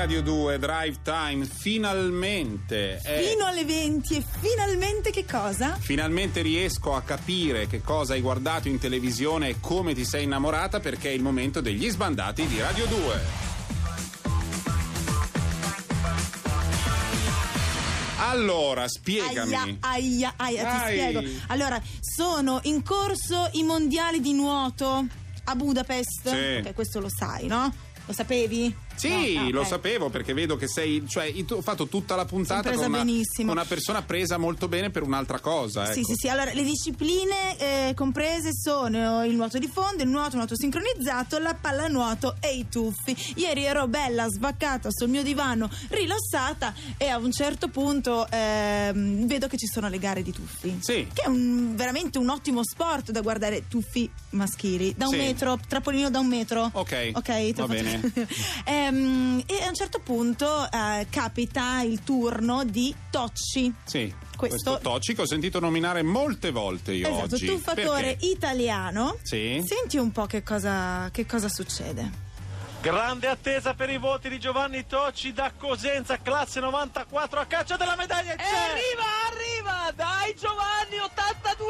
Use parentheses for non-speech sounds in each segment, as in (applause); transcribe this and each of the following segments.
Radio 2, Drive Time, finalmente. È... Fino alle 20 e finalmente che cosa? Finalmente riesco a capire che cosa hai guardato in televisione e come ti sei innamorata perché è il momento degli sbandati di Radio 2. Allora, spiegami. Aia, aia, aia, ti Dai. spiego. Allora, sono in corso i mondiali di nuoto a Budapest. Sì. Ok, questo lo sai, no? Lo sapevi? Sì, No? Ah, lo ok. sapevo perché vedo che sei, cioè, ho fatto tutta la puntata con una, con una persona presa molto bene per un'altra cosa. Sì, ecco. sì, sì. Allora, le discipline eh, comprese sono il nuoto di fondo, il nuoto, il nuoto sincronizzato, la pallanuoto e i tuffi. Ieri ero bella svaccata sul mio divano, rilassata e a un certo punto ehm, vedo che ci sono le gare di tuffi. Sì. Che è un- veramente un ottimo sport da guardare tuffi maschili. Da un Sì. metro, trapolino da un metro. Ok, Ok, va bene. (laughs) Ehm, e a un certo punto eh, capita il turno di Tocci. Sì, Questo- questo, Tocci che ho sentito nominare molte volte io Esatto, oggi. tuffatore Perché? italiano. Sì. Senti un po' che cosa, che cosa succede. Grande attesa per i voti di Giovanni Tocci da Cosenza, classe 94 a caccia della medaglia. E C'è! arriva, arriva! Dai Giovanni, 82 punti! Andiamo! Ha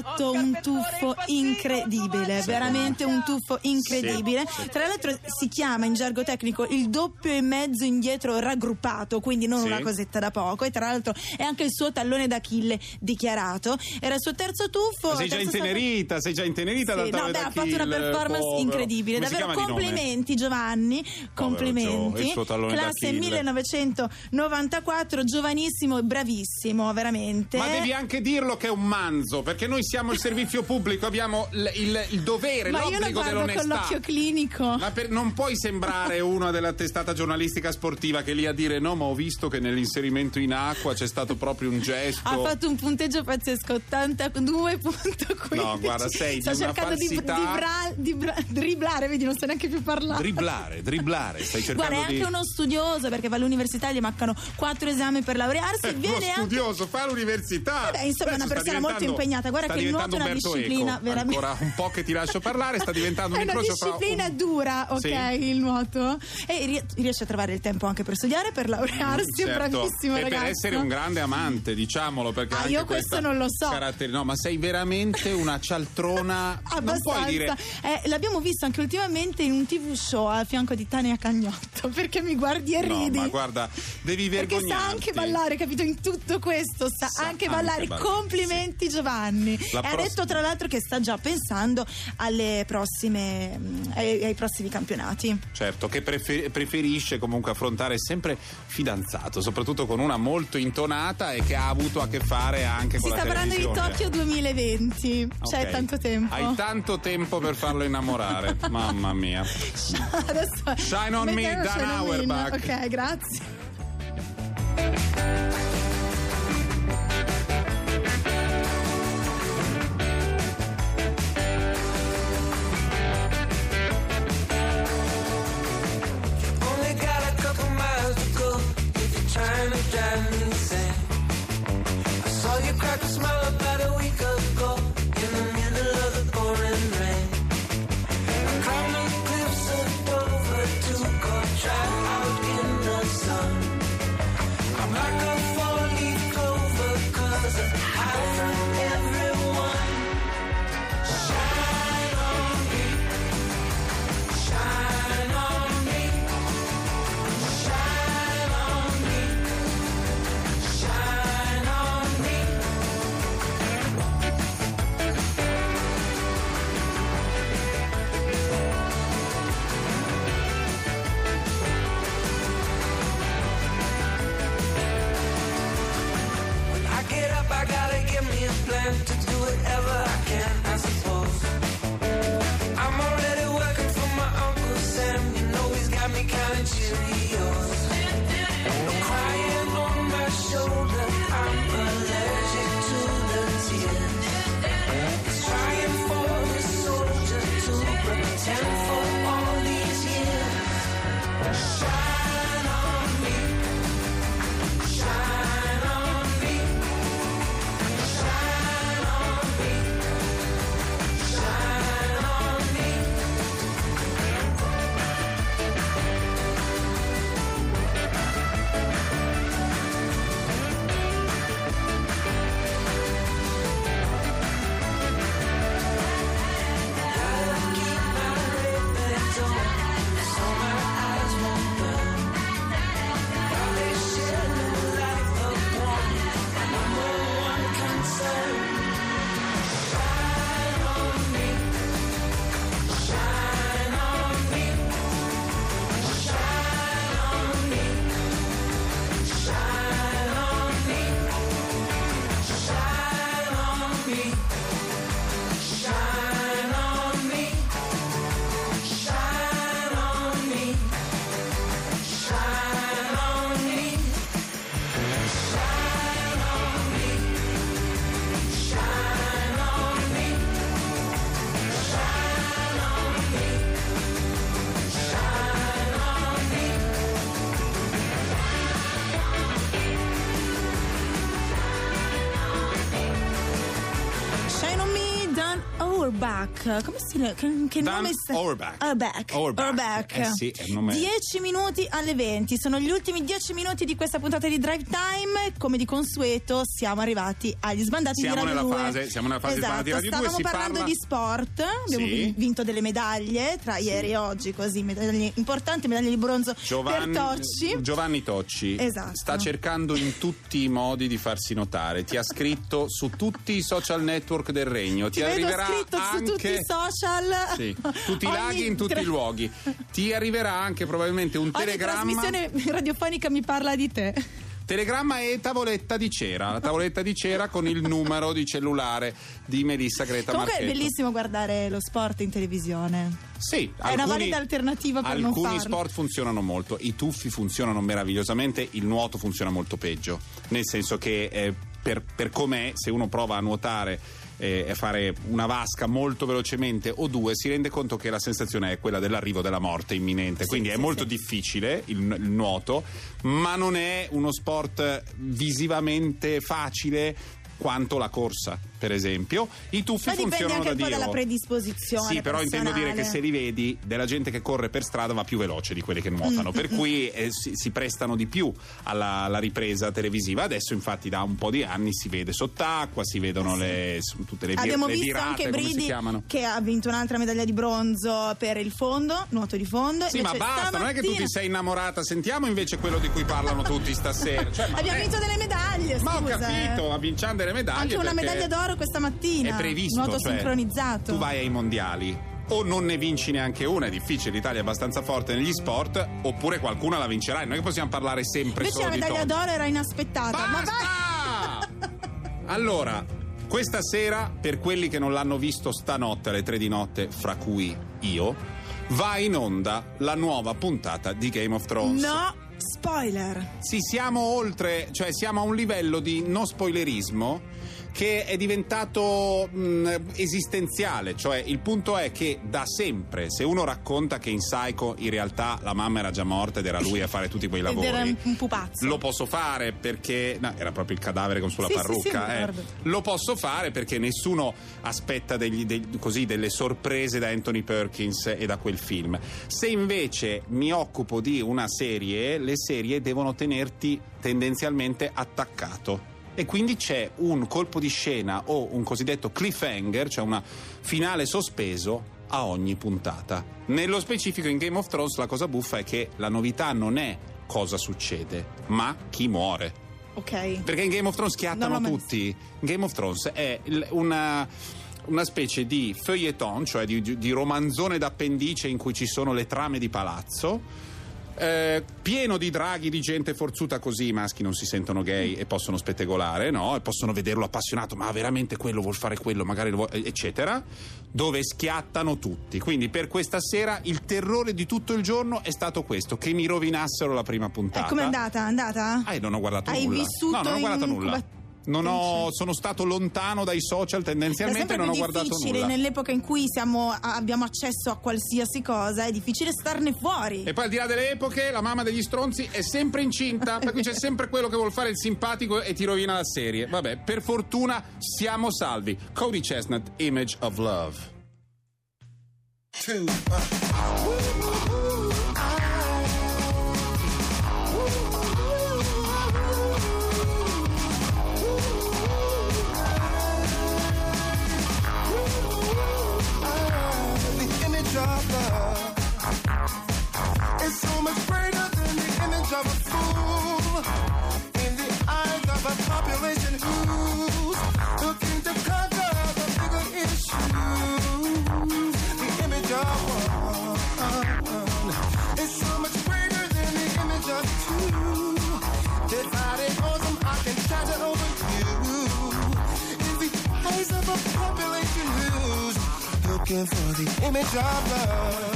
fatto Oscar un tuffo incredibile, veramente un tuffo incredibile. Tra l'altro si chiama in gergo tecnico il doppio e mezzo indietro raggruppato, quindi non Sì. una cosetta da poco. E tra l'altro è anche il suo tallone d'Achille dichiarato. Era il suo terzo tuffo. Ma sei già intenerita, sei già intenerita dal Sì, no, tallone beh, ha fatto una performance povero. incredibile. Come Davvero complimenti, Giovanni. Complimenti. Gio, il suo tallone Classe d'Achille. 1994, giovanissimo e bravissimo, veramente. Ma devi anche dirlo che è un manzo, perché noi siamo il servizio pubblico, abbiamo il, il- il dovere, Ma io lo l'obbligo guardo con dell'onestà. l'occhio clinico. Ma per- non puoi sembrare uno della testata giornalistica sportiva che lì a dire no, ma ho visto che nell'inserimento in acqua c'è stato proprio un gesto. Ha fatto un punteggio pazzesco, 82.15. No, guarda, sei Sto di cercando di, di bra- di bra- dribblare, vedi, non so neanche più parlare. Dribblare, dribblare, stai cercando Guarda, è anche di... uno studioso perché va all'università, gli mancano quattro esami per laurearsi. Eh, e viene uno anche studioso, fa l'università. Vabbè, insomma, è una persona molto impegnata. Guarda sta diventando è una Umberto disciplina Eco. veramente- Ancora un po' che ti lascio parlare, sta diventando (laughs) un È una incrocio fra disciplina un- dura, ok, Sì. il nuoto. E rie- riesce a trovare il tempo anche per studiare, per laurearsi. È Certo. bravissimo, e ragazzo. per essere un grande amante, diciamolo, perché Ah, anche io questo non lo so. caratteri- No, ma sei veramente una cialtrona. non puoi Abbastanza. dire Eh, l'abbiamo visto anche ultimamente in un TV show a fianco di Tania Cagnotto. (laughs) Perché mi guardi e No, ridi. ma guarda, devi perché vergognarti. sa anche ballare, capito? In tutto questo sa, Sa anche anche ballare. ballare, Complimenti, Giovanni. La e ha pross- detto, tra l'altro, che sta già pensando alle prossime, mm, ai, ai prossimi campionati. Certo, che prefer- preferisce comunque affrontare sempre fidanzato, soprattutto con una molto intonata e che ha avuto a che fare anche Si con la sta parlando di televisione. Tokyo 2020. C'è Ok. tanto tempo. Hai tanto tempo per farlo innamorare, (laughs) mamma mia. Adesso Shine on me, Dan. Auerbach. Ok, grazie. I gotta give me a plan to do whatever I can, Come si che, che nome? Auerbach. Auerbach. Auerbach. Auerbach. Eh sì, è il nome- 10 minuti alle 20. Sono gli ultimi 10 minuti di questa puntata di Drive Time. Come di consueto, siamo arrivati agli sbandati Siamo di Radio nella 2. fase- siamo nella fase di esatto. di Radio 2, Stavamo si parlando parla- di sport. Abbiamo Sì. vinto delle medaglie tra ieri e oggi, così medaglie importanti, medaglie di bronzo Giovanni, per Tocci. Giovanni Tocci Esatto. sta cercando in tutti i modi di farsi notare. Ti ha scritto su tutti i social network del regno. Ti, Ti arriverà anche su tutti i social. Sì, (laughs) tutti i Ogni laghi in tutti i luoghi. Ti arriverà anche probabilmente un Ogni telegramma. trasmissione (laughs) radiofonica mi parla di te. Telegramma e tavoletta di cera. La tavoletta di cera con il numero di cellulare di Melissa Greta Comunque è Marchetto. bellissimo guardare lo sport in televisione. Sì, È una valida alternativa per non alcuni sport funzionano molto, i tuffi funzionano meravigliosamente, il nuoto funziona molto peggio, nel senso che eh, per, per com'è, se uno prova a nuotare e a fare una vasca molto velocemente o due, si rende conto che la sensazione è quella dell'arrivo della morte imminente, quindi è sì, molto sì. difficile il, il nuoto, ma non è uno sport visivamente facile quanto la corsa, per esempio. I tuffi Ma funzionano anche un da po' Dio. dalla predisposizione. Sì, però intendo dire che se personale. li vedi, della gente che corre per strada va più veloce di quelli che nuotano, Mm, per cui eh, si, si prestano di più alla, alla ripresa televisiva. Adesso, infatti, da un po' di anni si vede sott'acqua, si vedono le, su- tutte le, Abbiamo le visto virate, anche Bridi che ha vinto un'altra medaglia di bronzo per il fondo, nuoto di fondo. Sì, ma Invece basta, non è che tu stamattina ti sei innamorata. Sentiamo invece quello di cui parlano tutti stasera. Cioè, ma Abbiamo è- vinto delle medaglie, Ma ho scusa, capito, eh. ma vinciamo delle medaglie. Anche una perché medaglia d'oro questa mattina. È previsto. Nuoto cioè, sincronizzato. Tu vai ai mondiali. O non ne vinci neanche una, è difficile, l'Italia è abbastanza forte negli sport, oppure qualcuna la vincerai. Non è che possiamo parlare sempre Invece solo la di medaglia Tokyo. d'oro era inaspettata. Ma vai! Basta! (laughs) allora, questa sera, per quelli che non l'hanno visto stanotte alle tre di notte, fra cui io, va in onda la nuova puntata di Game of Thrones. No, spoiler. Sì, siamo oltre, cioè siamo a un livello di non spoilerismo che è diventato mh, esistenziale, cioè il punto è che da sempre se uno racconta che in Psycho in realtà la mamma era già morta ed era lui a fare tutti quei lavori era un- pupazzo. lo posso fare perché no, era proprio il cadavere con sulla Sì, sì, sì, parrucca mi eh. lo posso fare perché nessuno aspetta degli- dei- così, delle sorprese da Anthony Perkins e da quel film se invece mi occupo di una serie le serie devono tenerti tendenzialmente attaccato e quindi c'è un colpo di scena o un cosiddetto cliffhanger, cioè una finale sospeso a ogni puntata. Nello specifico in Game of Thrones la cosa buffa è che la novità non è cosa succede, ma chi muore. Ok. Perché in Game of Thrones mai tutti. Game of Thrones è una, una specie di feuilleton, cioè di, di romanzone d'appendice in cui ci sono le trame di palazzo. Eh, pieno di draghi di gente forzuta così i maschi non si sentono gay e possono spettegolare no? e possono vederlo appassionato ma veramente quello vuol fare quello magari lo vuole, eccetera dove schiattano tutti quindi per questa sera il terrore di tutto il giorno è stato questo che mi rovinassero la prima puntata E com'è andata? È andata? Ah, non ho guardato Hai nulla. vissuto no, non ho guardato nulla. Ho, sono stato lontano dai social È tendenzialmente e non ho più guardato difficile nulla. nell'epoca in cui siamo- abbiamo accesso a qualsiasi cosa, è difficile starne fuori. E poi al di là delle epoche, la mamma degli stronzi è sempre incinta, per cui c'è sempre quello che vuol fare il simpatico e ti rovina la serie. Vabbè, per fortuna siamo salvi. Cody Chestnut, Image of Love. two, uh. Looking for the image of love.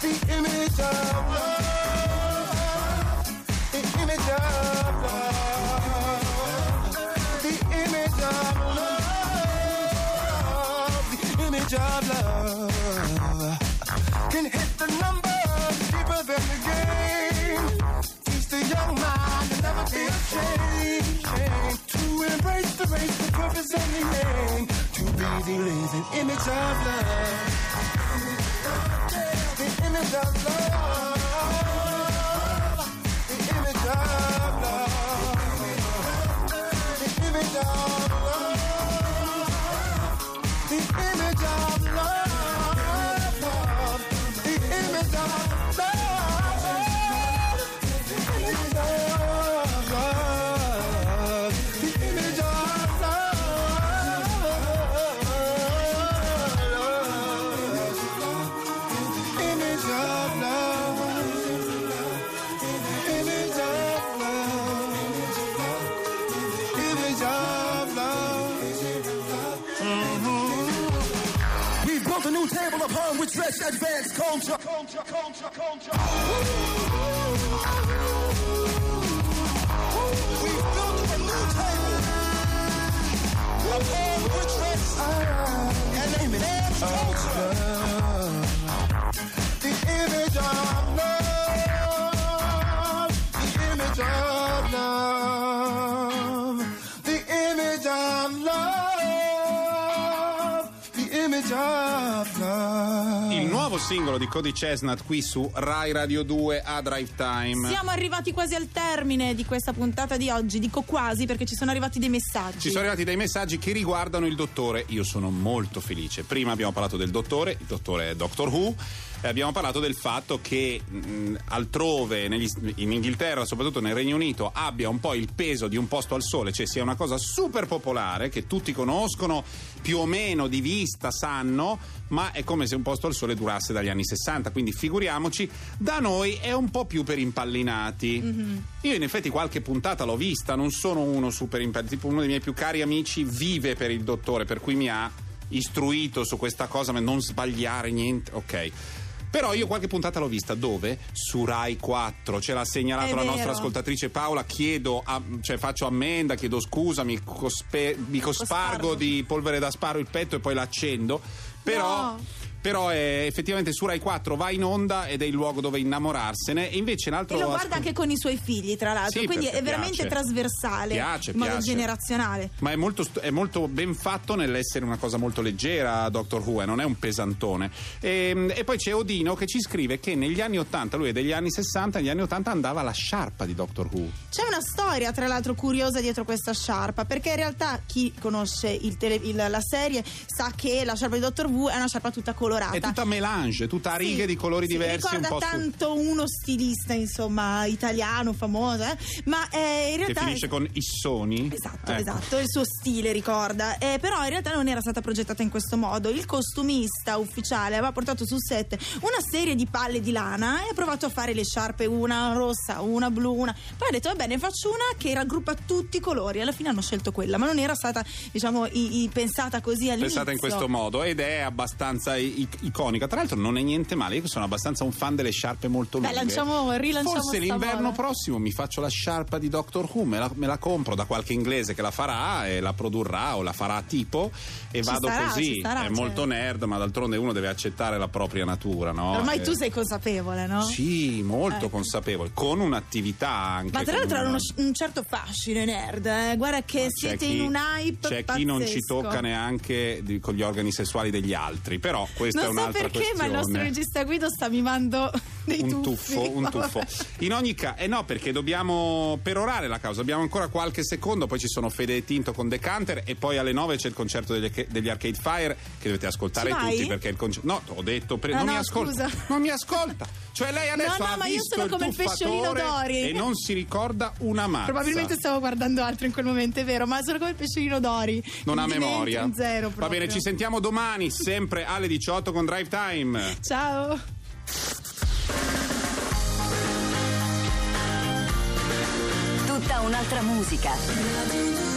The image of love. The image of love. The image of love. The image of love. Can hit the numbers deeper than the game. Teach the young mind to never be ashamed. To embrace the race, the purpose and the aim. Breezy living image of love. The image of love. Which advanced culture. culture, culture, culture. We've built a new table upon which rests an advanced culture. Singolo di Cody Chestnut qui su Rai Radio 2 a Drive Time. Siamo arrivati quasi al termine di questa puntata di oggi. Dico quasi perché ci sono arrivati dei messaggi. Ci sono arrivati dei messaggi che riguardano il dottore. Io sono molto felice. Prima abbiamo parlato del dottore, il dottore è Doctor Who. E abbiamo parlato del fatto che mh, altrove, negli- in Inghilterra, soprattutto nel Regno Unito, abbia un po' il peso di un posto al sole, cioè sia una cosa super popolare che tutti conoscono, più o meno di vista sanno, ma è come se un posto al sole durasse dagli anni 60. Quindi figuriamoci, da noi è un po' più per impallinati. Io in effetti qualche puntata l'ho vista, non sono uno super impallinati, tipo uno dei miei più cari amici vive per il dottore, per cui mi ha istruito su questa cosa, ma non sbagliare niente. Ok. Però io qualche puntata l'ho vista dove? Su Rai 4, ce l'ha segnalato È la vero. nostra ascoltatrice Paola, chiedo, a- cioè faccio ammenda, chiedo scusa, mi, cospe- mi cospargo Cospargo. di polvere da sparo il petto e poi l'accendo. Però, No. Però è effettivamente su Rai 4 va in onda ed è il luogo dove innamorarsene. E invece l'altro E lo guarda ascol- anche con i suoi figli, tra l'altro. Sì, Quindi è veramente piace. trasversale. Piace, in modo piace. generazionale. Ma è molto, è molto ben fatto nell'essere una cosa molto leggera, Doctor Who, eh, non è un pesantone. E, e poi c'è Odino che ci scrive che negli anni 80, lui è degli anni 60, negli anni 80 andava la sciarpa di Doctor Who. C'è una storia, tra l'altro, curiosa dietro questa sciarpa, perché in realtà chi conosce il tele- il- la serie sa che la sciarpa di Dottor Who è una sciarpa tutta colorata. È tutta melange, tutta a Sì, righe di colori sì, diversi, un ricorda su- tanto uno stilista, insomma, italiano, famoso, eh? ma eh, in che realtà... finisce con Issoni. Esatto, Ecco. esatto, il suo stile ricorda. Eh, però in realtà non era stata progettata in questo modo. Il costumista ufficiale aveva portato sul set una serie di palle di lana e ha provato a fare le sciarpe, una rossa, una blu, una. Poi ha detto, va bene, faccio una che raggruppa tutti i colori. Alla fine hanno scelto quella, ma non era stata, diciamo, i- i- pensata così all'inizio. Pensata in questo modo ed è abbastanza i- iconica. Tra l'altro, non è niente male. Io sono abbastanza un fan delle sciarpe molto Beh, lunghe. lanciamo- rilanciamo Forse l'inverno prossimo mi faccio la sciarpa di Doctor Who, me la, me la compro da qualche inglese che la farà e la produrrà o la farà tipo e Ci vado starà, così. starà, è certo. molto nerd, ma d'altronde uno deve accettare la propria natura, no? Ormai Eh, tu sei consapevole, no? Sì, molto Ecco. consapevole, con un'attività anche. Ma tra l'altro hanno una- uno- un certo fascino nerd, eh. guarda che Ma siete chi- in un hype C'è chi non ci pazzesco. tocca neanche di- con gli organi sessuali degli altri, però questa è Non so un'altra perché, questione. ma il nostro regista Guido sta mimando un tuffo, un tuffo. In ogni caso, eh no, perché dobbiamo perorare la causa. Abbiamo ancora qualche secondo, poi ci sono Fede e Tinto con Decanter e poi alle 9 c'è il concerto degli, degli Arcade Fire che dovete ascoltare tutti perché il concerto. No, ho detto, pre- Ah, non no, mi ascolta. Non mi ascolta. Cioè lei adesso No, no, ma io sono il come il pesciolino Dori. e non si ricorda una mazza. Probabilmente stavo guardando altro in quel momento, è vero, ma sono come il pesciolino Dori. non ha memoria. zero Va bene, ci sentiamo domani, sempre alle 18 con Drive Time. Ciao. Un'altra musica.